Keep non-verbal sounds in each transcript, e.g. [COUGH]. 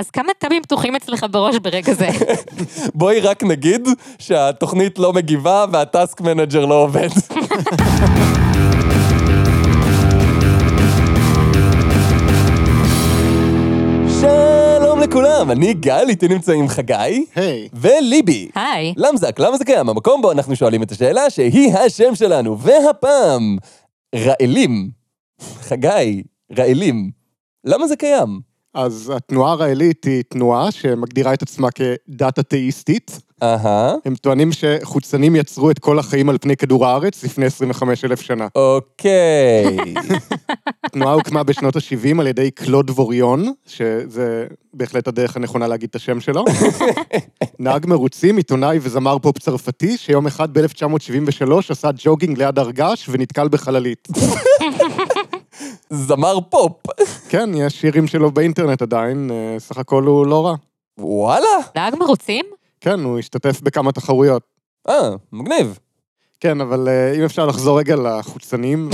אז כמה טאבים פתוחים אצלך בראש ברגע זה? [LAUGHS] בואי רק נגיד שהתוכנית לא מגיבה וה task manager לא עובד. [LAUGHS] שלום לכולם, אני גל, איתי נמצאים חגי. היי. וליבי. היי. למה זה ק, למה זה קיים? המקום בו אנחנו שואלים את השאלה שהיא השם שלנו, והפעם, רעלים. חגי, רעלים. למה זה קיים? אז התנועה הרעילית היא תנועה שמגדירה את עצמה כדת אתאיסטית. אהה, הם טוענים שחוצנים יצרו את כל החיים על פני כדור הארץ לפני 25 אלף שנה. אוקיי. [LAUGHS] התנועה הוקמה בשנות ה-70 על ידי קלוד ווריון, שזה בהחלט הדרך הנכונה להגיד את השם שלו. [LAUGHS] נהג מרוצים, עיתונאי וזמר פופ צרפתי, שיום אחד ב-1973 עשה ג'וגינג ליד הרגש ונתקל בחללית. [LAUGHS] זמר פופ. כן, יש שירים שלו באינטרנט עדיין, אה, סך הכל הוא לא רע. וואלה. נהג מרוצים? כן, הוא השתתף בכמה תחרויות. אה, מגניב. כן, אבל אה, אם אפשר לחזור רגע לחוצנים,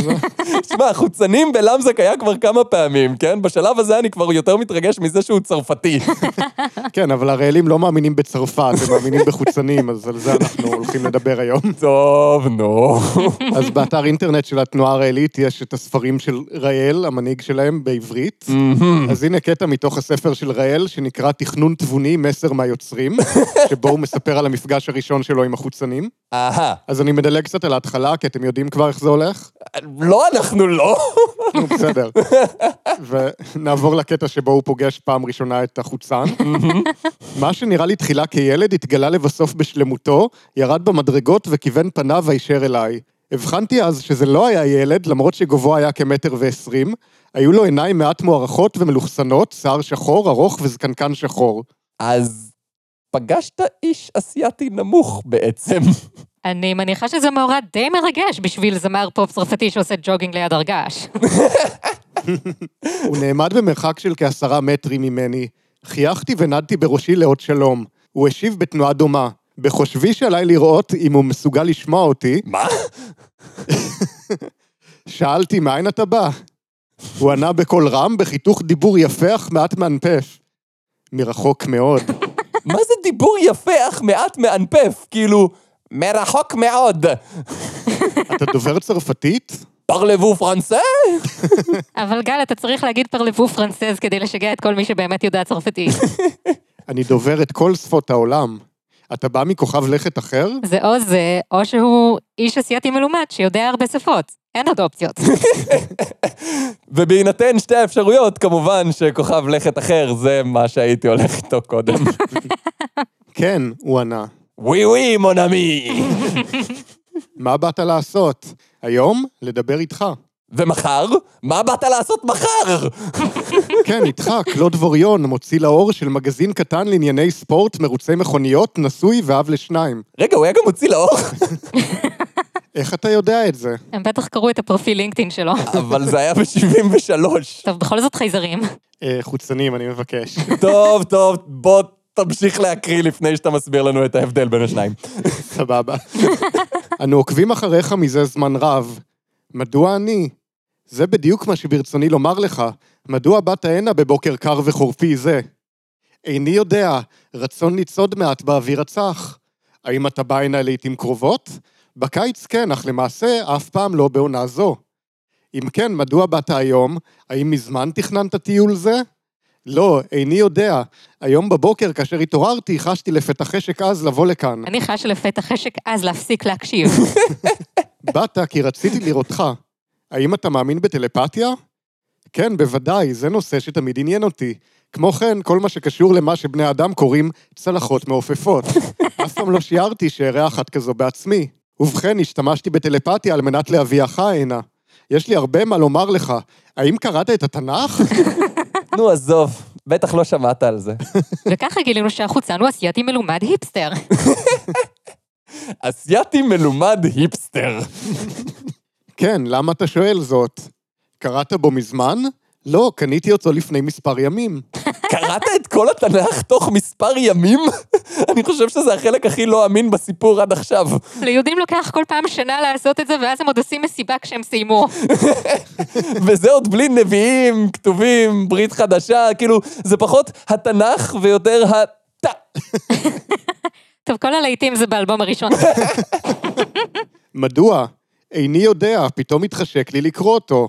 תשמע, [LAUGHS] חוצנים בלמזק היה כבר כמה פעמים, כן? בשלב הזה אני כבר יותר מתרגש מזה שהוא צרפתי. [LAUGHS] כן, אבל הרעלים לא מאמינים בצרפת, הם מאמינים בחוצנים, אז על זה אנחנו הולכים לדבר היום. [LAUGHS] טוב, נו. אז באתר אינטרנט של התנועה הרעלית יש את הספרים של ראל, המנהיג שלהם, בעברית. אז הנה קטע מתוך הספר של ראל, שנקרא תכנון תבוני, מסר מהיוצרים, שבו הוא מספר על המפגש הראשון שלו עם החוצנים. אהה. אז אני מדלג קצת על ההתחלה, כי אתם יודעים כבר איך זה הולך. לא, אנחנו לא. נו, בסדר. ונעבור לקטע שבו הוא פוגש פעם ראשונה את החוצן. מה שנראה לי תחילה כילד התגלה לבסוף בשלמותו, ירד במדרגות וכיוון פניו הישר אליי. הבחנתי אז שזה לא היה ילד, למרות שגובהו היה כמטר ועשרים. היו לו עיניים מעט מוארכות ומלוכסנות, שיער שחור, ארוך וזקנקן שחור. אז פגשת איש אסיאתי נמוך בעצם. אני מניחה שזה מאורע די מרגש בשביל זמר פופ צרפתי שעושה ג'וגינג ליד הרגש. הוא נעמד במרחק של כעשרה מטרים ממני. חייכתי ונדתי בראשי לאות שלום. הוא השיב בתנועה דומה. בחושבי שעליי לראות אם הוא מסוגל לשמוע אותי, מה? [LAUGHS] שאלתי מאין אתה בא? הוא ענה בקול רם, בחיתוך דיבור יפה אך מעט מאנפף. מרחוק מאוד. מה זה דיבור יפה אך מעט מאנפף? כאילו, מרחוק מאוד. אתה דובר צרפתית? פרלבו פרנסה? אבל גל, אתה צריך להגיד פרלבו פרנסז כדי לשגע את כל מי שבאמת יודע צרפתית. [LAUGHS] אני דובר את כל שפות העולם. אתה בא מכוכב לכת אחר? זה או זה, או שהוא איש אסיאתי מלומד שיודע הרבה שפות. אין עוד אופציות. [LAUGHS] ובהינתן שתי האפשרויות, כמובן שכוכב לכת אחר זה מה שהייתי הולך איתו קודם. [LAUGHS] כן, הוא ענה. ווי ווי, מונאמי. [LAUGHS] מה באת לעשות? היום? לדבר איתך. ומחר? מה באת לעשות מחר? כן, איתך, קלוד ווריון, מוציא לאור של מגזין קטן לענייני ספורט, מרוצי מכוניות, נשוי ואב לשניים. רגע, הוא היה גם מוציא לאור? איך אתה יודע את זה? הם בטח קראו את הפרופיל לינקדאין שלו. אבל זה היה ב-73. טוב, בכל זאת חייזרים. אה, חוצנים, אני מבקש. טוב, טוב, בוא תמשיך להקריא לפני שאתה מסביר לנו את ההבדל בין השניים. סבבה. אנו עוקבים אחריך מזה זמן רב. מדוע אני? זה בדיוק מה שברצוני לומר לך. מדוע באת הנה בבוקר קר וחורפי זה? איני יודע, רצון לצעוד מעט באוויר הצח. האם אתה בא הנה לעתים קרובות? בקיץ כן, אך למעשה אף פעם לא בעונה זו. אם כן, מדוע באת היום? האם מזמן תכננת טיול זה? לא, איני יודע. היום בבוקר, כאשר התעוררתי, חשתי לפתח חשק עז לבוא לכאן. אני חשה לפתע חשק אז להפסיק להקשיב. [LAUGHS] באת כי רציתי לראותך. האם אתה מאמין בטלפתיה? כן, בוודאי, זה נושא שתמיד עניין אותי. כמו כן, כל מה שקשור למה שבני אדם קוראים צלחות מעופפות. [LAUGHS] אף פעם לא שיערתי שאראה אחת כזו בעצמי. ובכן, השתמשתי בטלפתיה על מנת להביאך הנה. יש לי הרבה מה לומר לך. האם קראת את התנ"ך? נו, עזוב, בטח לא שמעת על זה. וככה גילינו שהחוצן הוא אסיאתי מלומד היפסטר. [LAUGHS] אסייתי מלומד היפסטר. כן, למה אתה שואל זאת? קראת בו מזמן? לא, קניתי אותו לפני מספר ימים. קראת את כל התנ"ך תוך מספר ימים? אני חושב שזה החלק הכי לא אמין בסיפור עד עכשיו. ליהודים לוקח כל פעם שנה לעשות את זה, ואז הם עוד עושים מסיבה כשהם סיימו. וזה עוד בלי נביאים, כתובים, ברית חדשה, כאילו, זה פחות התנ"ך ויותר הת... טוב, כל הלהיטים זה באלבום הראשון. [LAUGHS] מדוע? איני יודע, פתאום התחשק לי לקרוא אותו.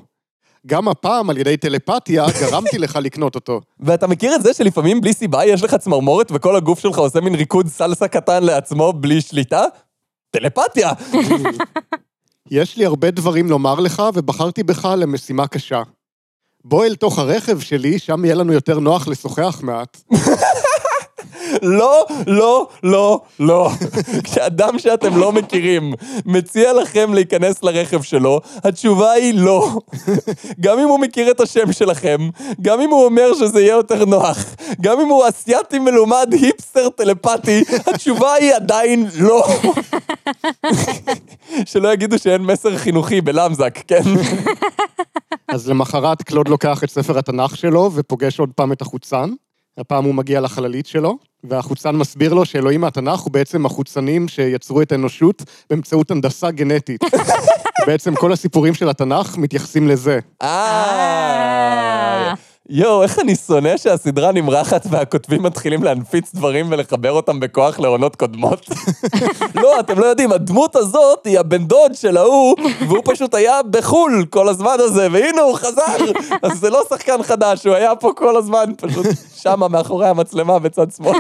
גם הפעם, על ידי טלפתיה, גרמתי לך לקנות אותו. [LAUGHS] ואתה מכיר את זה שלפעמים בלי סיבה יש לך צמרמורת וכל הגוף שלך עושה מין ריקוד סלסה קטן לעצמו בלי שליטה? טלפתיה! [LAUGHS] יש לי הרבה דברים לומר לך, ובחרתי בך למשימה קשה. בוא אל תוך הרכב שלי, שם יהיה לנו יותר נוח לשוחח מעט. לא, לא, לא, לא. [LAUGHS] כשאדם שאתם לא מכירים מציע לכם להיכנס לרכב שלו, התשובה היא לא. [LAUGHS] גם אם הוא מכיר את השם שלכם, גם אם הוא אומר שזה יהיה יותר נוח, גם אם הוא אסיאתי מלומד היפסטר טלפתי, [LAUGHS] התשובה היא עדיין לא. שלא יגידו שאין מסר חינוכי בלמזק, כן? אז למחרת קלוד לוקח את ספר התנ"ך שלו ופוגש עוד פעם את החוצן. הפעם הוא מגיע לחללית שלו, והחוצן מסביר לו שאלוהים מהתנ"ך הוא בעצם החוצנים שיצרו את האנושות באמצעות הנדסה גנטית. [LAUGHS] בעצם כל הסיפורים של התנ"ך מתייחסים לזה. אה... יואו, איך אני שונא שהסדרה נמרחת והכותבים מתחילים להנפיץ דברים ולחבר אותם בכוח לעונות קודמות. [LAUGHS] לא, אתם לא יודעים, הדמות הזאת היא הבן דוד של ההוא, והוא פשוט היה בחו"ל כל הזמן הזה, והנה הוא חזר! אז זה לא שחקן חדש, הוא היה פה כל הזמן, פשוט שמה מאחורי המצלמה בצד שמאל.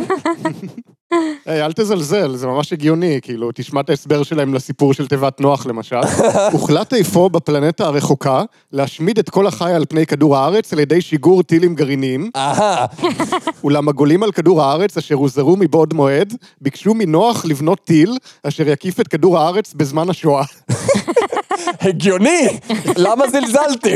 היי, אל תזלזל, זה ממש הגיוני, כאילו, תשמע את ההסבר שלהם לסיפור של תיבת נוח למשל. [LAUGHS] הוחלט אפוא בפלנטה הרחוקה להשמיד את כל החי על פני כדור הארץ על ידי שיגור טילים גרעיניים, אהה, אולם הגולים על כדור הארץ אשר הוזהרו מבעוד מועד, ביקשו מנוח לבנות טיל אשר יקיף את כדור הארץ בזמן השואה. הגיוני! למה זלזלתי?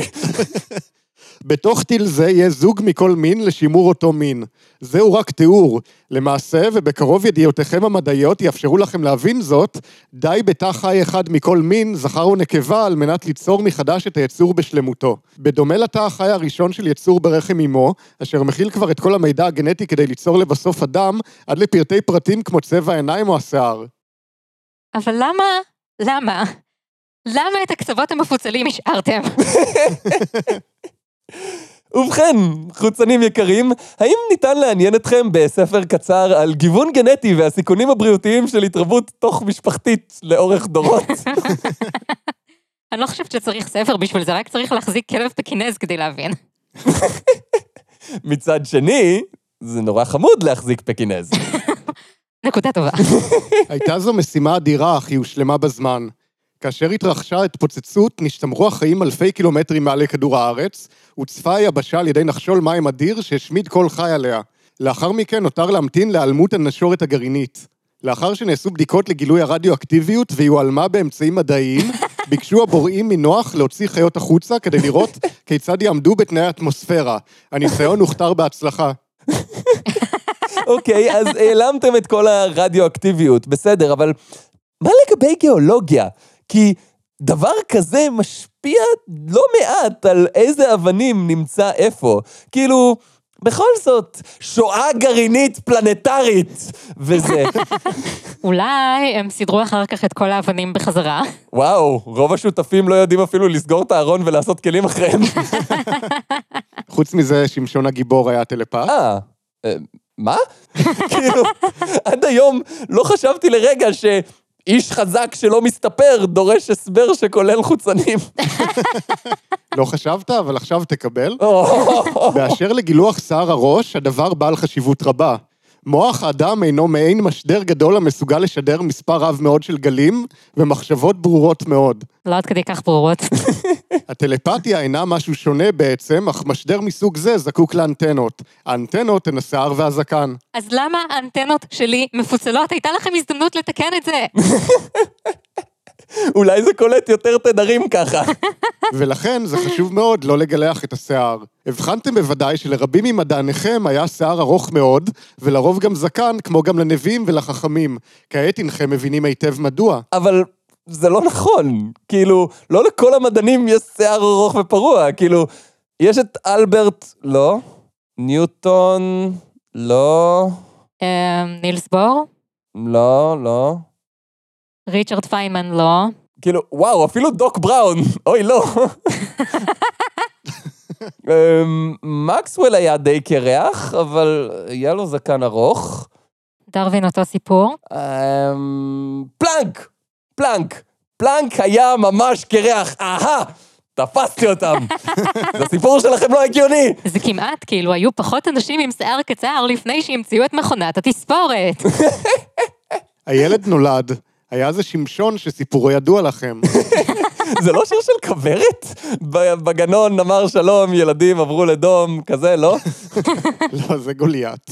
בתוך טיל זה יהיה זוג מכל מין לשימור אותו מין. זהו רק תיאור. למעשה, ובקרוב ידיעותיכם המדעיות יאפשרו לכם להבין זאת, די בתא חי אחד מכל מין, זכר ונקבה, על מנת ליצור מחדש את היצור בשלמותו. בדומה לתא החי הראשון של יצור ברחם אמו, אשר מכיל כבר את כל המידע הגנטי כדי ליצור לבסוף אדם, עד לפרטי פרטים כמו צבע העיניים או השיער. אבל למה, למה, למה את הקצוות המפוצלים השארתם? [LAUGHS] ובכן, חוצנים יקרים, האם ניתן לעניין אתכם בספר קצר על גיוון גנטי והסיכונים הבריאותיים של התרבות תוך משפחתית לאורך דורות? [LAUGHS] אני לא חושבת שצריך ספר בשביל זה, רק צריך להחזיק כלב פקינז כדי להבין. [LAUGHS] מצד שני, זה נורא חמוד להחזיק פקינז. [LAUGHS] נקודה טובה. הייתה זו משימה אדירה, אך היא הושלמה בזמן. כאשר התרחשה התפוצצות, נשתמרו החיים אלפי קילומטרים מעלי כדור הארץ, הוצפה היבשה על ידי נחשול מים אדיר שהשמיד כל חי עליה. לאחר מכן נותר להמתין להיעלמות הנשורת הגרעינית. לאחר שנעשו בדיקות לגילוי הרדיואקטיביות והיא הועלמה באמצעים מדעיים, [LAUGHS] ביקשו הבוראים מנוח להוציא חיות החוצה כדי לראות כיצד יעמדו בתנאי האטמוספירה. הניסיון הוכתר בהצלחה. אוקיי, אז העלמתם את כל הרדיואקטיביות, בסדר, אבל מה לגבי גיאולוגיה? כי דבר כזה משפיע לא מעט על איזה אבנים נמצא איפה. כאילו, בכל זאת, שואה גרעינית פלנטרית, וזה. [LAUGHS] אולי הם סידרו אחר כך את כל האבנים בחזרה. וואו, רוב השותפים לא יודעים אפילו לסגור את הארון ולעשות כלים אחריהם. [LAUGHS] חוץ מזה, שמשון הגיבור היה טלפת. אה, אה, מה? [LAUGHS] כאילו, עד היום לא חשבתי לרגע ש... איש חזק שלא מסתפר דורש הסבר שכולל חוצנים. [LAUGHS] לא חשבת, אבל עכשיו תקבל. באשר לגילוח שיער הראש, הדבר בעל חשיבות רבה. מוח האדם אינו מעין משדר גדול המסוגל לשדר מספר רב מאוד של גלים ומחשבות ברורות מאוד. לא עד כדי כך ברורות. [LAUGHS] הטלפתיה אינה משהו שונה בעצם, אך משדר מסוג זה זקוק לאנטנות. האנטנות הן השיער והזקן. אז למה האנטנות שלי מפוצלות? הייתה לכם הזדמנות לתקן את זה. [LAUGHS] אולי זה קולט יותר תדרים ככה. [LAUGHS] ולכן זה חשוב מאוד לא לגלח את השיער. הבחנתם בוודאי שלרבים ממדעניכם היה שיער ארוך מאוד, ולרוב גם זקן, כמו גם לנביאים ולחכמים. כעת אינכם מבינים היטב מדוע. אבל זה לא נכון. כאילו, לא לכל המדענים יש שיער ארוך ופרוע. כאילו, יש את אלברט, לא. ניוטון, לא. אה, נילס בור? לא, לא. ריצ'רד פיינמן לא. כאילו, וואו, אפילו דוק בראון. [LAUGHS] אוי, לא. אמ, מקסוול היה די קרח, אבל היה לו זקן ארוך. דרווין אותו סיפור. אמ, פלנק! פלנק! פלנק היה ממש קרח, אהה! תפסתי אותם. [LAUGHS] זה סיפור שלכם לא הגיוני. זה כמעט כאילו היו פחות אנשים עם שיער קצר לפני שהמציאו את מכונת התספורת. [LAUGHS] הילד נולד, היה זה שמשון שסיפורו ידוע לכם. [LAUGHS] זה לא שיר של כוורת? ב- בגנון אמר שלום, ילדים עברו לדום, כזה, לא? [LAUGHS] לא, זה גוליית.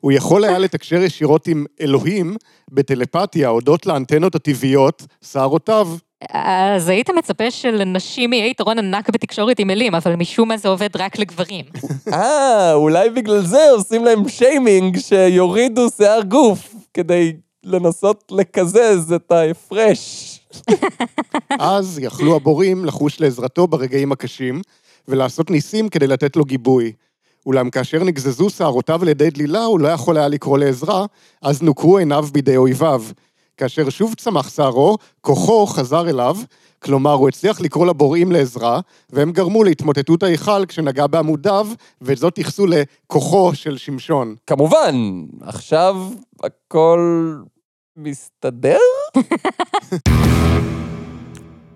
הוא יכול היה לתקשר ישירות עם אלוהים בטלפתיה הודות לאנטנות הטבעיות, שערותיו. אז היית מצפה שלנשים יהיה יתרון ענק בתקשורת עם אלים, אבל משום מה זה עובד רק לגברים. [LAUGHS] אה, אולי בגלל זה עושים להם שיימינג שיורידו שיער גוף, כדי לנסות לקזז את ההפרש. אז יכלו הבורים לחוש לעזרתו ברגעים הקשים, ולעשות ניסים כדי לתת לו גיבוי. אולם כאשר נגזזו שערותיו על ידי דלילה, הוא לא יכול היה לקרוא לעזרה, אז נוקרו עיניו בידי אויביו. כאשר שוב צמח שערו, כוחו חזר אליו, כלומר, הוא הצליח לקרוא לבוראים לעזרה, והם גרמו להתמוטטות ההיכל כשנגע בעמודיו, ואת זאת ייחסו לכוחו של שמשון. כמובן, עכשיו הכל מסתדר? [LAUGHS]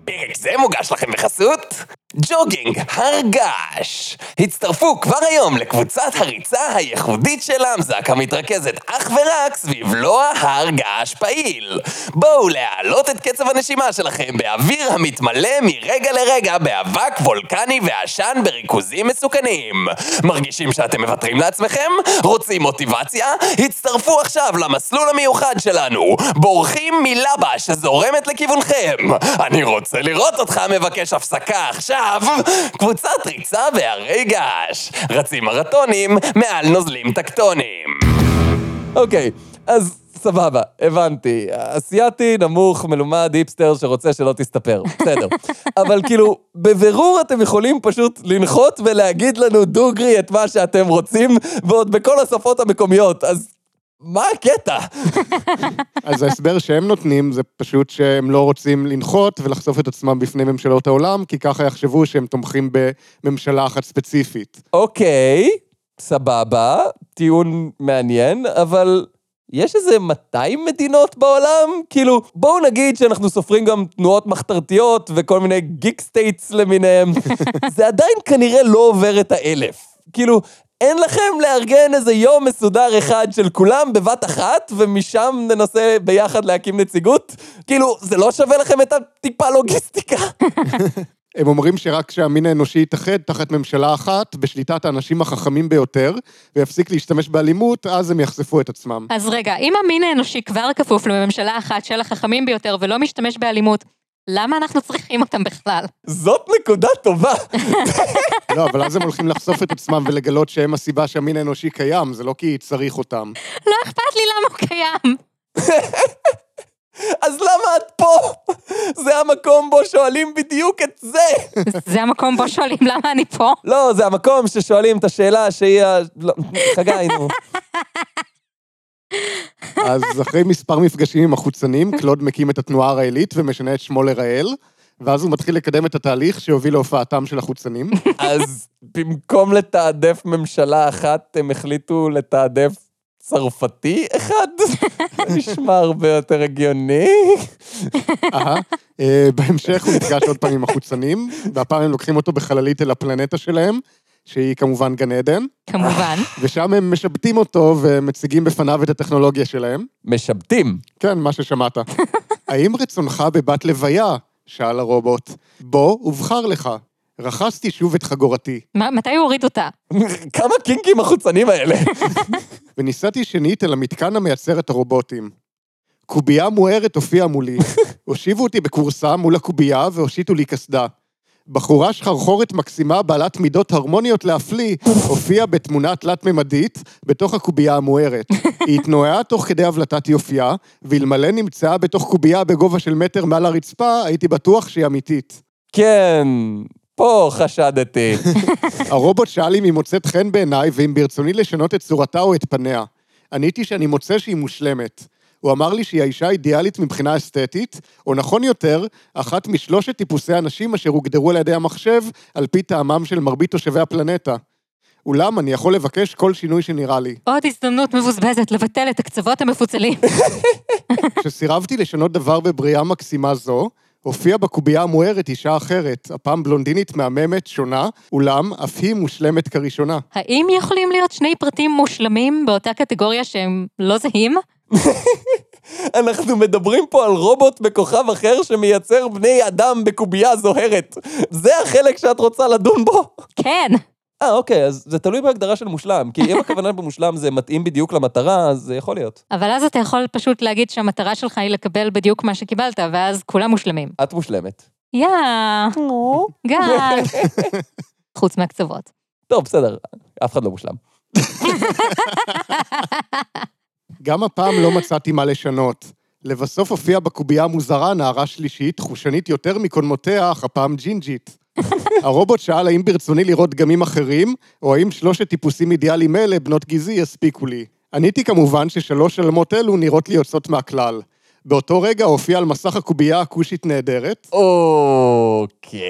פרק זה מוגש לכם בחסות ג'וגינג הר געש. הצטרפו כבר היום לקבוצת הריצה הייחודית של אמזק המתרכזת אך ורק סביב לוע הר געש פעיל. בואו להעלות את קצב הנשימה שלכם באוויר המתמלא מרגע לרגע באבק וולקני ועשן בריכוזים מסוכנים. מרגישים שאתם מוותרים לעצמכם? רוצים מוטיבציה? הצטרפו עכשיו למסלול המיוחד שלנו. בורחים מלבה שזורמת לכיוונכם. אני רוצה לראות אותך מבקש הפסקה עכשיו. קבוצת ריצה בהרי געש. רצים מרתונים מעל נוזלים טקטונים. אוקיי, אז סבבה, הבנתי. אסייתי, נמוך, מלומד, היפסטר שרוצה שלא תסתפר. בסדר. [LAUGHS] אבל כאילו, בבירור אתם יכולים פשוט לנחות ולהגיד לנו דוגרי את מה שאתם רוצים, ועוד בכל השפות המקומיות, אז מה הקטע? אז ההסבר שהם נותנים זה פשוט שהם לא רוצים לנחות ולחשוף את עצמם בפני ממשלות העולם, כי ככה יחשבו שהם תומכים בממשלה אחת ספציפית. אוקיי, סבבה, טיעון מעניין, אבל יש איזה 200 מדינות בעולם? כאילו, בואו נגיד שאנחנו סופרים גם תנועות מחתרתיות וכל מיני geek states למיניהם. [LAUGHS] זה עדיין כנראה לא עובר את האלף. כאילו, אין לכם לארגן איזה יום מסודר אחד של כולם בבת אחת, ומשם ננסה ביחד להקים נציגות? כאילו, זה לא שווה לכם את הטיפה לוגיסטיקה? [LAUGHS] הם אומרים שרק כשהמין האנושי יתאחד תחת ממשלה אחת, בשליטת האנשים החכמים ביותר, ויפסיק להשתמש באלימות, אז הם יחשפו את עצמם. אז רגע, אם המין האנושי כבר כפוף לממשלה אחת של החכמים ביותר ולא משתמש באלימות, למה אנחנו צריכים אותם בכלל? זאת נקודה טובה. [LAUGHS] לא, אבל אז הם הולכים לחשוף את עצמם ולגלות שהם הסיבה שהמין האנושי קיים, זה לא כי צריך אותם. לא אכפת לי למה הוא קיים. [LAUGHS] אז למה את פה? זה המקום בו שואלים בדיוק את זה. [LAUGHS] זה המקום בו שואלים למה אני פה. לא, זה המקום ששואלים את השאלה שהיא ה... לא, חגי, נו. אז אחרי מספר מפגשים עם החוצנים, קלוד מקים את התנועה הראלית ומשנה את שמו לראל, ואז הוא מתחיל לקדם את התהליך שיוביל להופעתם של החוצנים. אז במקום לתעדף ממשלה אחת, הם החליטו לתעדף צרפתי אחד? נשמע הרבה יותר הגיוני. אה, בהמשך הוא נפגש עוד פעם עם החוצנים, והפעם הם לוקחים אותו בחללית אל הפלנטה שלהם, שהיא כמובן גן עדן, כמובן. [LAUGHS] ושם הם משבטים אותו ומציגים בפניו את הטכנולוגיה שלהם. משבטים. כן, מה ששמעת. [LAUGHS] האם רצונך בבת לוויה? שאל הרובוט. בוא ובחר לך. רכסתי שוב את חגורתי, מה- מתי הוא הוריד אותה? [LAUGHS] כמה קינקים החוצנים האלה. ונישאתי שנית אל המתקן המייצר את הרובוטים. קובייה מוארת הופיעה מולי. הושיבו אותי בכורסה מול הקובייה והושיטו לי קסדה. בחורה שחרחורת מקסימה בעלת מידות הרמוניות להפליא, הופיעה בתמונה תלת-ממדית בתוך הקובייה המוארת. היא התנועה תוך כדי הבלטת יופייה, ואלמלא נמצאה בתוך קובייה בגובה של מטר מעל הרצפה, הייתי בטוח שהיא אמיתית. כן, פה חשדתי. [LAUGHS] הרובוט שאל אם היא מוצאת חן בעיניי ואם ברצוני לשנות את צורתה או את פניה. עניתי שאני מוצא שהיא מושלמת. הוא אמר לי שהיא האישה האידיאלית מבחינה אסתטית, או נכון יותר, אחת משלושת טיפוסי הנשים אשר הוגדרו על ידי המחשב, על פי טעמם של מרבית תושבי הפלנטה. אולם אני יכול לבקש כל שינוי שנראה לי. עוד הזדמנות מבוזבזת לבטל את הקצוות המפוצלים. [LAUGHS] כשסירבתי לשנות דבר בבריאה מקסימה זו, הופיעה בקובייה המוארת אישה אחרת, הפעם בלונדינית מהממת, שונה, אולם אף היא מושלמת כראשונה. האם יכולים להיות שני פרטים מושלמים באותה קטגוריה שהם לא זהים? [LAUGHS] אנחנו מדברים פה על רובוט בכוכב אחר שמייצר בני אדם בקובייה זוהרת. זה החלק שאת רוצה לדון בו? כן. אה, אוקיי, אז זה תלוי בהגדרה של מושלם. כי אם הכוונה במושלם זה מתאים בדיוק למטרה, אז זה יכול להיות. אבל אז אתה יכול פשוט להגיד שהמטרה שלך היא לקבל בדיוק מה שקיבלת, ואז כולם מושלמים. את מושלמת. יא, גל. [LAUGHS] חוץ מהקצוות. טוב, בסדר, אף אחד לא מושלם. [LAUGHS] גם הפעם לא מצאתי מה לשנות. לבסוף הופיעה בקובייה המוזרה נערה שלישית, חושנית יותר מקודמותיה, אך הפעם ג'ינג'ית. הרובוט שאל האם ברצוני לראות דגמים אחרים, או האם שלושת טיפוסים אידיאליים אלה, בנות גזעי, יספיקו לי. עניתי כמובן ששלוש שלמות אלו נראות לי יוצאות מהכלל. באותו רגע הופיע על מסך הקובייה הכושית נהדרת, אוקיי.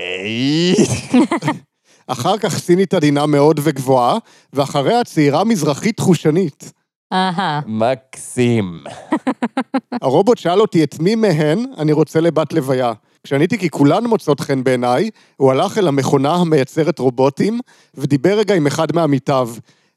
[LAUGHS] אחר כך סינית עדינה מאוד וגבוהה, ואחריה צעירה מזרחית חושנית. אהה. מקסים. הרובוט שאל אותי את מי מהן אני רוצה לבת לוויה. כשעניתי כי כולן מוצאות חן בעיניי, הוא הלך אל המכונה המייצרת רובוטים, ודיבר רגע עם אחד מעמיתיו.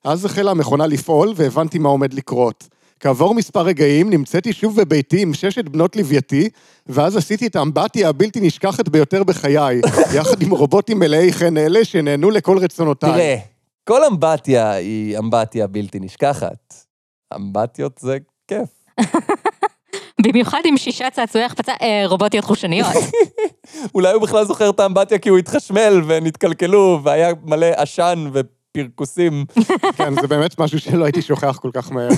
אז החלה המכונה לפעול, והבנתי מה עומד לקרות. כעבור מספר רגעים נמצאתי שוב בביתי עם ששת בנות לווייתי, ואז עשיתי את האמבטיה הבלתי נשכחת ביותר בחיי, [LAUGHS] יחד עם רובוטים מלאי חן אלה שנהנו לכל רצונותיי. תראה, כל אמבטיה היא אמבטיה בלתי נשכחת. אמבטיות זה כיף. [LAUGHS] במיוחד עם שישה צעצועי החפצה, אה, רובוטיות חושניות. [LAUGHS] אולי הוא בכלל זוכר את האמבטיה כי הוא התחשמל ונתקלקלו והיה מלא עשן ופרכוסים. [LAUGHS] כן, זה באמת משהו שלא הייתי שוכח כל כך מהר.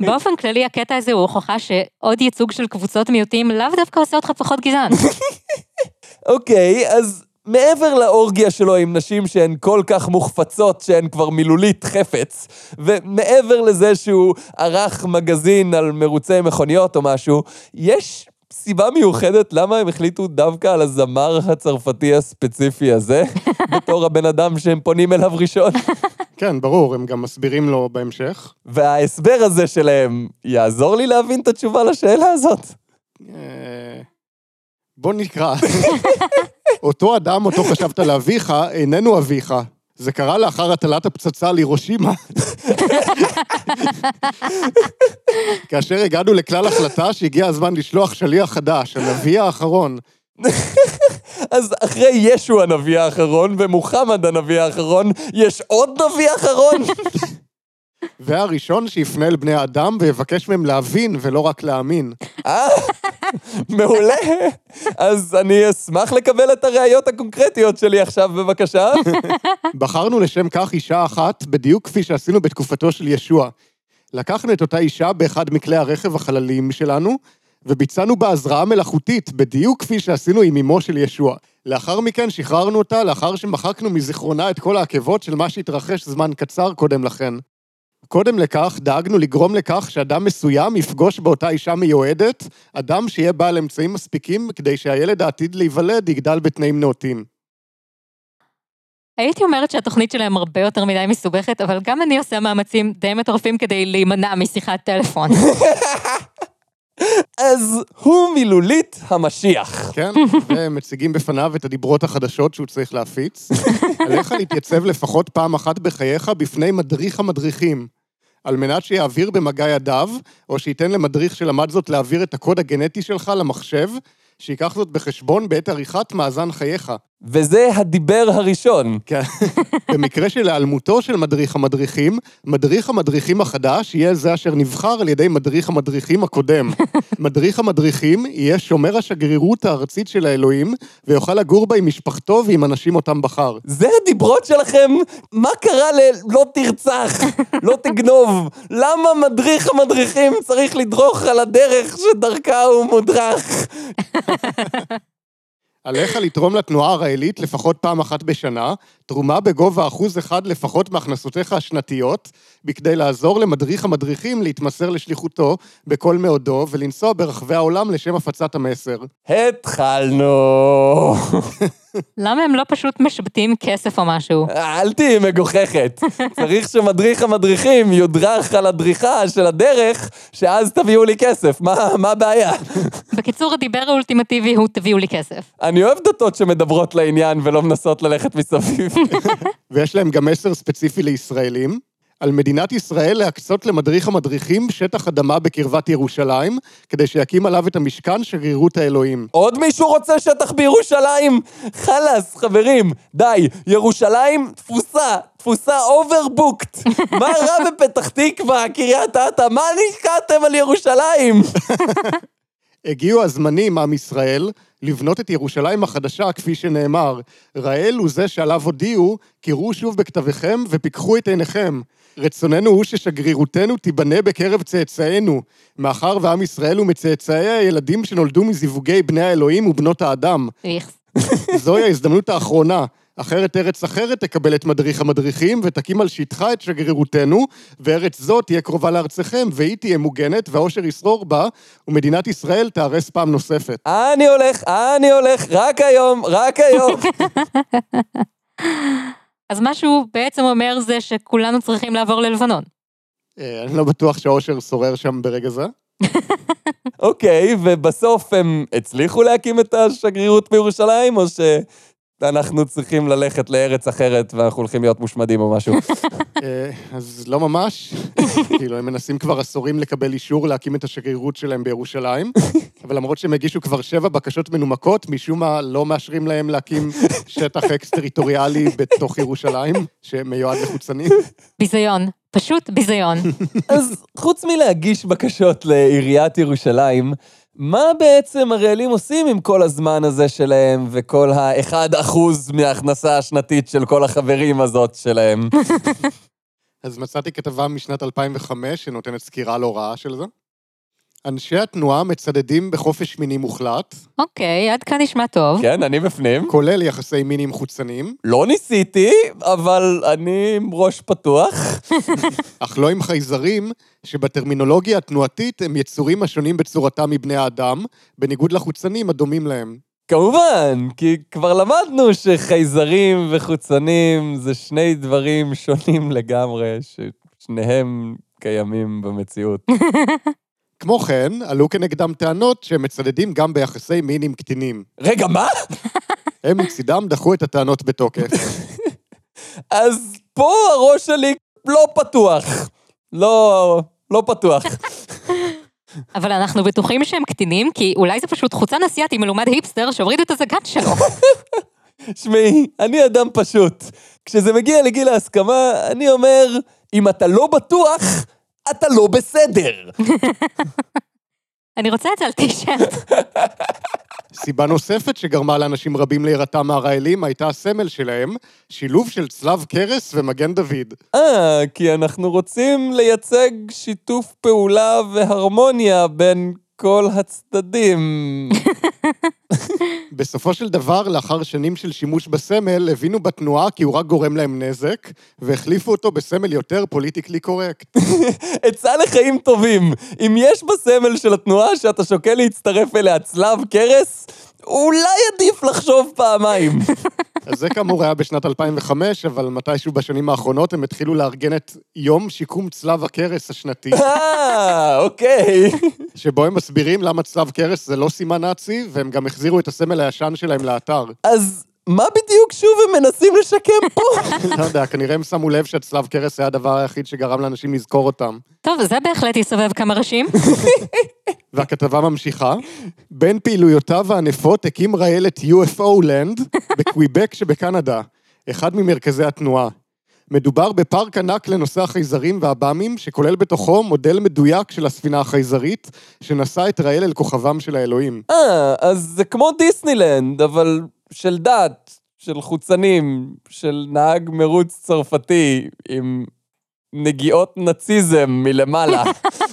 באופן כללי, הקטע הזה הוא הוכחה שעוד ייצוג של קבוצות מיעוטים לאו דווקא עושה אותך פחות גזען. אוקיי, אז מעבר לאורגיה שלו עם נשים שהן כל כך מוחפצות שהן כבר מילולית חפץ, ומעבר לזה שהוא ערך מגזין על מרוצי מכוניות או משהו, יש סיבה מיוחדת למה הם החליטו דווקא על הזמר הצרפתי הספציפי הזה, [LAUGHS] בתור הבן אדם שהם פונים אליו ראשון. [LAUGHS] כן, ברור, הם גם מסבירים לו בהמשך. וההסבר הזה שלהם יעזור לי להבין את התשובה לשאלה הזאת. אה, בוא נקרא. [LAUGHS] אותו אדם, אותו חשבת לאביך, איננו אביך. זה קרה לאחר הטלת הפצצה על הירושימה. כאשר הגענו לכלל החלטה שהגיע הזמן לשלוח שליח חדש, הנביא האחרון. אז אחרי ישו הנביא האחרון ומוחמד הנביא האחרון, יש עוד נביא אחרון? והראשון שיפנה אל בני האדם ויבקש מהם להבין ולא רק להאמין. מעולה. אז אני אשמח לקבל את הראיות הקונקרטיות שלי עכשיו, בבקשה. בחרנו לשם כך אישה אחת, בדיוק כפי שעשינו בתקופתו של ישוע. לקחנו את אותה אישה באחד מכלי הרכב החלליים שלנו, וביצענו בה הזרעה מלאכותית, בדיוק כפי שעשינו עם אמו של ישוע. לאחר מכן שחררנו אותה, לאחר שמחקנו מזיכרונה את כל העקבות של מה שהתרחש זמן קצר קודם לכן. קודם לכך, דאגנו לגרום לכך שאדם מסוים יפגוש באותה אישה מיועדת, אדם שיהיה בעל אמצעים מספיקים כדי שהילד העתיד להיוולד יגדל בתנאים נאותים. הייתי אומרת שהתוכנית שלהם הרבה יותר מדי מסובכת, אבל גם אני עושה מאמצים די מטורפים כדי להימנע משיחת טלפון. [LAUGHS] אז הוא מילולית המשיח. כן, ומציגים בפניו את הדיברות החדשות שהוא צריך להפיץ. [LAUGHS] עליך להתייצב לפחות פעם אחת בחייך בפני מדריך המדריכים, על מנת שיעביר במגע ידיו, או שייתן למדריך שלמד זאת להעביר את הקוד הגנטי שלך למחשב, שייקח זאת בחשבון בעת עריכת מאזן חייך. וזה הדיבר הראשון. כן. [LAUGHS] במקרה של היעלמותו של מדריך המדריכים, מדריך המדריכים החדש יהיה זה אשר נבחר על ידי מדריך המדריכים הקודם. [LAUGHS] מדריך המדריכים יהיה שומר השגרירות הארצית של האלוהים, ויוכל לגור בה עם משפחתו ועם אנשים אותם בחר. זה הדיברות שלכם? מה קרה ל... לא תרצח, לא תגנוב? למה מדריך המדריכים צריך לדרוך על הדרך שדרכה הוא מודרך? [LAUGHS] עליך לתרום לתנועה הרעילית לפחות פעם אחת בשנה, תרומה בגובה אחוז אחד לפחות מהכנסותיך השנתיות, בכדי לעזור למדריך המדריכים להתמסר לשליחותו בכל מאודו ולנסוע ברחבי העולם לשם הפצת המסר. התחלנו. [LAUGHS] למה הם לא פשוט משבטים כסף או משהו? אל תהיי מגוחכת. [LAUGHS] צריך שמדריך המדריכים יודרך על הדריכה של הדרך, שאז תביאו לי כסף. מה מה הבעיה? [LAUGHS] בקיצור, הדיבר האולטימטיבי הוא תביאו לי כסף. אני אוהב דתות שמדברות לעניין ולא מנסות ללכת מסביב. [LAUGHS] ויש להם גם מסר ספציפי לישראלים. על מדינת ישראל להקצות למדריך המדריכים שטח אדמה בקרבת ירושלים, כדי שיקים עליו את המשכן שגרירות האלוהים. עוד מישהו רוצה שטח בירושלים? חלאס, חברים, די, ירושלים תפוסה, תפוסה overbooked. [LAUGHS] מה רע בפתח תקווה, קריית אתא? מה נשקעתם על ירושלים? [LAUGHS] הגיעו הזמנים, עם ישראל, לבנות את ירושלים החדשה, כפי שנאמר. ראל הוא זה שעליו הודיעו, קראו שוב בכתביכם ופיקחו את עיניכם. רצוננו הוא ששגרירותנו תיבנה בקרב צאצאינו, מאחר ועם ישראל הוא מצאצאי הילדים שנולדו מזיווגי בני האלוהים ובנות האדם. איכס. [LAUGHS] זוהי ההזדמנות האחרונה. אחרת ארץ אחרת תקבל את מדריך המדריכים ותקים על שטחה את שגרירותנו, וארץ זו תהיה קרובה לארצכם, והיא תהיה מוגנת, והאושר ישרור בה, ומדינת ישראל תיהרס פעם נוספת. אני הולך, אני הולך, רק היום, רק היום. [LAUGHS] אז מה שהוא בעצם אומר זה שכולנו צריכים לעבור ללבנון. אה, אני לא בטוח שהאושר שורר שם ברגע זה. אוקיי, ובסוף הם הצליחו להקים את השגרירות בירושלים, או שאנחנו צריכים ללכת לארץ אחרת ואנחנו הולכים להיות מושמדים או משהו? אה, אז לא ממש. כאילו, הם מנסים כבר עשורים לקבל אישור להקים את השגרירות שלהם בירושלים, אבל למרות שהם הגישו כבר שבע בקשות מנומקות, משום מה לא מאשרים להם להקים שטח אקס-טריטוריאלי בתוך ירושלים, שמיועד לחוצנים. ביזיון. פשוט ביזיון. אז חוץ מלהגיש בקשות לעיריית ירושלים, מה בעצם הרעלים עושים עם כל הזמן הזה שלהם וכל ה-1% מההכנסה השנתית של כל החברים הזאת שלהם? [LAUGHS] אז מצאתי כתבה משנת 2005 שנותנת סקירה לא רעה של זה. אנשי התנועה מצדדים בחופש מיני מוחלט, אוקיי, עד כאן נשמע טוב. כן, אני בפנים. כולל יחסי מינים חוצניים, לא ניסיתי, אבל אני עם ראש פתוח. [LAUGHS] אך לא עם חייזרים, שבטרמינולוגיה התנועתית הם יצורים השונים בצורתם מבני האדם, בניגוד לחוצנים הדומים להם. כמובן, כי כבר למדנו שחייזרים וחוצנים זה שני דברים שונים לגמרי, ששניהם קיימים במציאות. [LAUGHS] כמו כן, עלו כנגדם טענות שהם מצדדים גם ביחסי מין עם קטינים. רגע, מה? הם מצידם דחו את הטענות בתוקף. [LAUGHS] אז פה הראש שלי לא פתוח. לא, לא פתוח. [LAUGHS] אבל אנחנו בטוחים שהם קטינים, כי אולי זה פשוט חוצן אסיאתי מלומד היפסטר שהוריד את הזקן שלו. [LAUGHS] שמעי, אני אדם פשוט. כשזה מגיע לגיל ההסכמה, אני אומר, אם אתה לא בטוח, אתה לא בסדר. [LAUGHS] אני רוצה את זה על טישרט. סיבה נוספת שגרמה לאנשים רבים להירתע מהרעילים הייתה הסמל שלהם, שילוב של צלב קרס ומגן דוד. אה, כי אנחנו רוצים לייצג שיתוף פעולה והרמוניה בין כל הצדדים. [LAUGHS] בסופו של דבר, לאחר שנים של שימוש בסמל, הבינו בתנועה כי הוא רק גורם להם נזק, והחליפו אותו בסמל יותר פוליטיקלי קורקט. עצה לחיים טובים, אם יש בסמל של התנועה שאתה שוקל להצטרף אליה צלב קרס, אולי עדיף לחשוב פעמיים. [LAUGHS] אז זה כאמור היה בשנת 2005, אבל מתישהו בשנים האחרונות הם התחילו לארגן את יום שיקום צלב הקרס השנתי, אה, אוקיי. שבו הם מסבירים למה צלב קרס זה לא סימן נאצי, והם גם החזירו את הסמל הישן שלהם לאתר. אז מה בדיוק שוב הם מנסים לשקם פה? [LAUGHS] לא יודע, כנראה הם שמו לב שהצלב קרס היה הדבר היחיד שגרם לאנשים לזכור אותם. טוב, זה בהחלט יסובב כמה ראשים. [LAUGHS] והכתבה ממשיכה. בין פעילויותיו הענפות הקים ראל את UFO Land בקוויבק שבקנדה, אחד ממרכזי התנועה. מדובר בפארק ענק לנושא החייזרים והבאמים, שכולל בתוכו מודל מדויק של הספינה החייזרית, שנשא את ראל אל כוכבם של האלוהים. אה, אז זה כמו דיסנילנד, אבל של דת, של חוצנים, של נהג מרוץ צרפתי עם נגיעות נאציזם מלמעלה.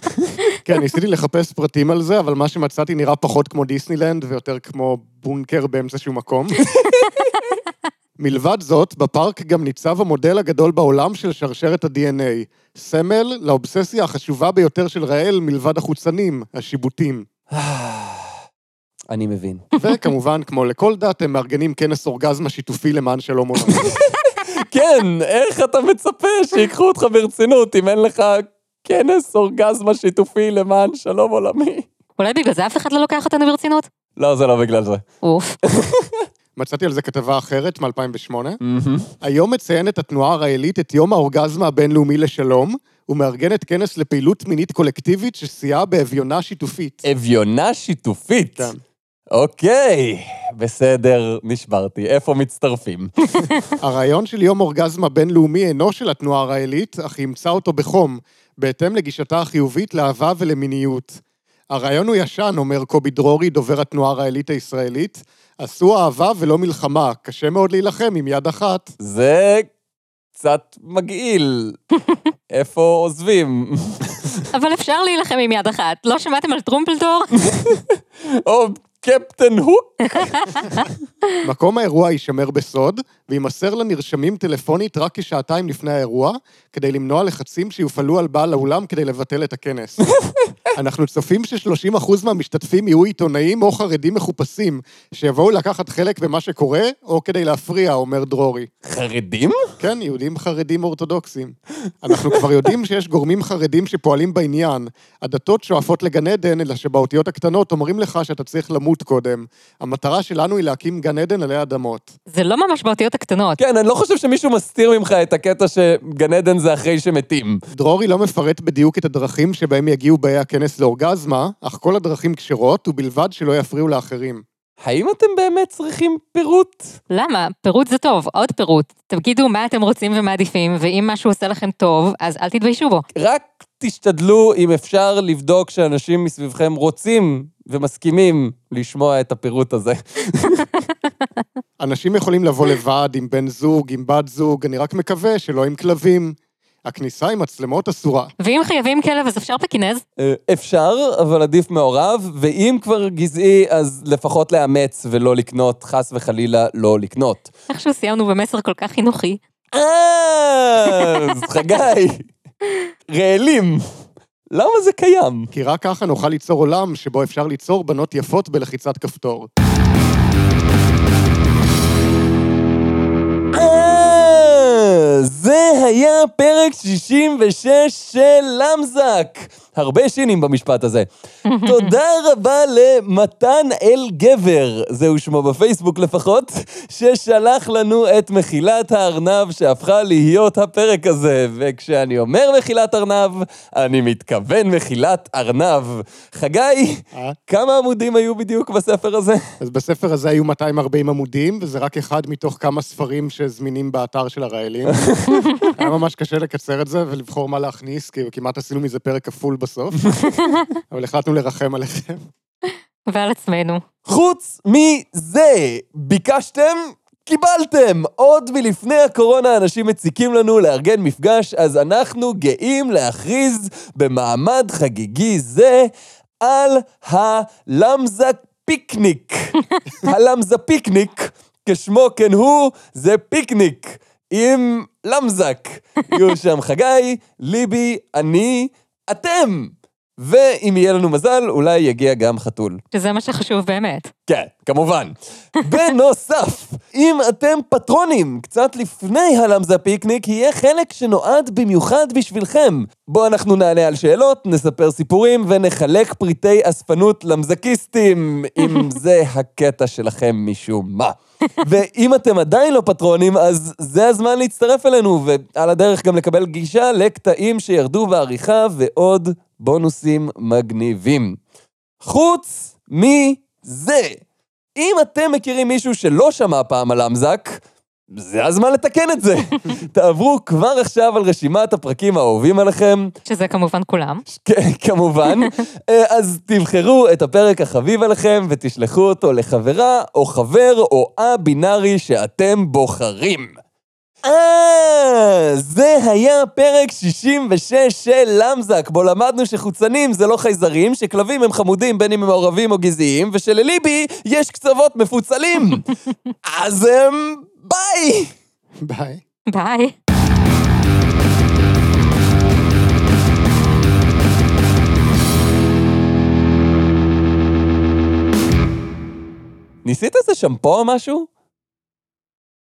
[LAUGHS] כן, ניסיתי לחפש פרטים על זה, אבל מה שמצאתי נראה פחות כמו דיסנילנד ויותר כמו בונקר באמצע שהוא מקום. [LAUGHS] מלבד זאת, בפארק גם ניצב המודל הגדול בעולם של שרשרת ה-DNA, סמל לאובססיה החשובה ביותר של ראל מלבד החוצנים, השיבוטים. [SIGHS] [LAUGHS] אני מבין. וכמובן, כמו לכל דת, הם מארגנים כנס אורגזמה שיתופי למען שלום עולמי. כן, איך אתה מצפה שיקחו אותך ברצינות אם אין לך כנס אורגזמה שיתופי למען שלום עולמי? אולי בגלל זה אף אחד לא לוקח אותנו ברצינות? לא, זה לא בגלל זה. אוף. מצאתי על זה כתבה אחרת מ-2008. היום מציינת התנועה הראלית את יום האורגזמה הבינלאומי לשלום, ומארגנת כנס לפעילות מינית קולקטיבית שסייעה באביונה שיתופית. אביונה שיתופית. כן. אוקיי, בסדר, נשברתי. איפה מצטרפים? [LAUGHS] הרעיון של יום אורגזמה בינלאומי אינו של התנועה הראלית, אך היא אימצה אותו בחום, בהתאם לגישתה החיובית לאהבה ולמיניות. הרעיון הוא ישן, אומר קובי דרורי, דובר התנועה הראלית הישראלית. עשו אהבה ולא מלחמה, קשה מאוד להילחם עם יד אחת. זה קצת מגעיל. [LAUGHS] איפה עוזבים? אבל אפשר להילחם עם יד אחת. לא שמעתם על טרומפלדור? [LAUGHS] או קפטן הוק? מקום האירוע יישמר בסוד, ויימסר לנרשמים טלפונית רק כשעתיים לפני האירוע, כדי למנוע לחצים שיופעלו על בעל האולם כדי לבטל את הכנס. [LAUGHS] אנחנו צופים ש-30% מהמשתתפים יהיו עיתונאים או חרדים מחופשים, שיבואו לקחת חלק במה שקורה, או כדי להפריע, אומר דרורי. חרדים? כן, יהודים חרדים אורתודוקסים. אנחנו כבר יודעים שיש גורמים חרדים שפועלים בעניין. הדתות שואפות לגן עדן, אלא שבאותיות הקטנות אומרים לך שאתה צריך למות קודם. המטרה שלנו היא להקים גן עדן עלי אדמות. זה לא ממש באותיות הקטנות. כן, אני לא חושב שמישהו מסתיר ממך את הקטע שגן עדן זה אחרי שמתים. דרורי לא מפרט בדיוק את הדרכים שבהם יגיעו באי הכנס לאורגזמה, אך כל הדרכים כשרות, ובלבד שלא יפריעו לאחרים. האם אתם באמת צריכים פירוט? למה? פירוט זה טוב, עוד פירוט. תגידו מה אתם רוצים ומעדיפים, ואם משהו עושה לכם טוב, אז אל תתביישו בו. רק תשתדלו, אם אפשר, לבדוק שאנשים מסביבכם רוצים ומסכימים לשמוע את הפירוט הזה. [LAUGHS] אנשים יכולים לבוא לבד, עם בן זוג, עם בת זוג, אני רק מקווה שלא עם כלבים. הכניסה עם מצלמות אסורה. ואם חייבים כלב, אז אפשר פקינז? אה, אפשר, אבל עדיף מעורב, ואם כבר גזעי, אז לפחות לאמץ ולא לקנות, חס וחלילה לא לקנות. איכשהו סיימנו במסר כל כך חינוכי. אה, אז חגי, רעלים, למה זה קיים? כי רק ככה נוכל ליצור עולם שבו אפשר ליצור בנות יפות בלחיצת כפתור. זה היה פרק 66 של למזק. הרבה שינים במשפט הזה. [LAUGHS] תודה רבה למתן אל גבר, זהו שמו בפייסבוק לפחות, ששלח לנו את מחילת הארנב שהפכה להיות הפרק הזה. וכשאני אומר מחילת ארנב, אני מתכוון מחילת ארנב. חגי, אה? כמה עמודים היו בדיוק בספר הזה? אז בספר הזה היו 240 עמודים, וזה רק אחד מתוך כמה ספרים שזמינים באתר של הראלים. [LAUGHS] היה ממש קשה לקצר את זה ולבחור מה להכניס, כי כמעט עשינו מזה פרק כפול בסוף. [LAUGHS] אבל החלטנו לרחם עליכם. ועל עצמנו. חוץ מזה, ביקשתם, קיבלתם. עוד מלפני הקורונה אנשים מציקים לנו לארגן מפגש, אז אנחנו גאים להכריז במעמד חגיגי זה על הלמזה פיקניק. [LAUGHS] הלמזה פיקניק, כשמו כן הוא, זה פיקניק. עם למזק. יהיו שם חגי, ליבי, אני, אתם. ואם יהיה לנו מזל, אולי יגיע גם חתול. שזה מה שחשוב באמת. כן, כמובן. [LAUGHS] בנוסף, אם אתם פטרונים, קצת לפני הלמזה פיקניק, יהיה חלק שנועד במיוחד בשבילכם. בו אנחנו נענה על שאלות, נספר סיפורים ונחלק פריטי אספנות למזקיסטים, [LAUGHS] אם זה הקטע שלכם משום מה. ואם אתם עדיין לא פטרונים, אז זה הזמן להצטרף אלינו, ועל הדרך גם לקבל גישה לקטעים שירדו בעריכה ועוד בונוסים מגניבים. חוץ מזה, אם אתם מכירים מישהו שלא שמע פעם על אמזק, זה הזמן לתקן את זה. [LAUGHS] תעברו כבר עכשיו על רשימת הפרקים האהובים עליכם, שזה כמובן כולם. כן, כמובן. [LAUGHS] אה, אז תבחרו את הפרק החביב עליכם ותשלחו אותו לחברה או חבר או א-בינארי שאתם בוחרים. אה, זה היה פרק 66 של למזק, בו למדנו שחוצנים זה לא חייזרים, שכלבים הם חמודים בין אם הם מעורבים או גזעיים, ושלליבי יש קצוות מפוצלים. [LAUGHS] אז אמ, ביי! ביי. ביי. ניסית איזה שמפו או משהו?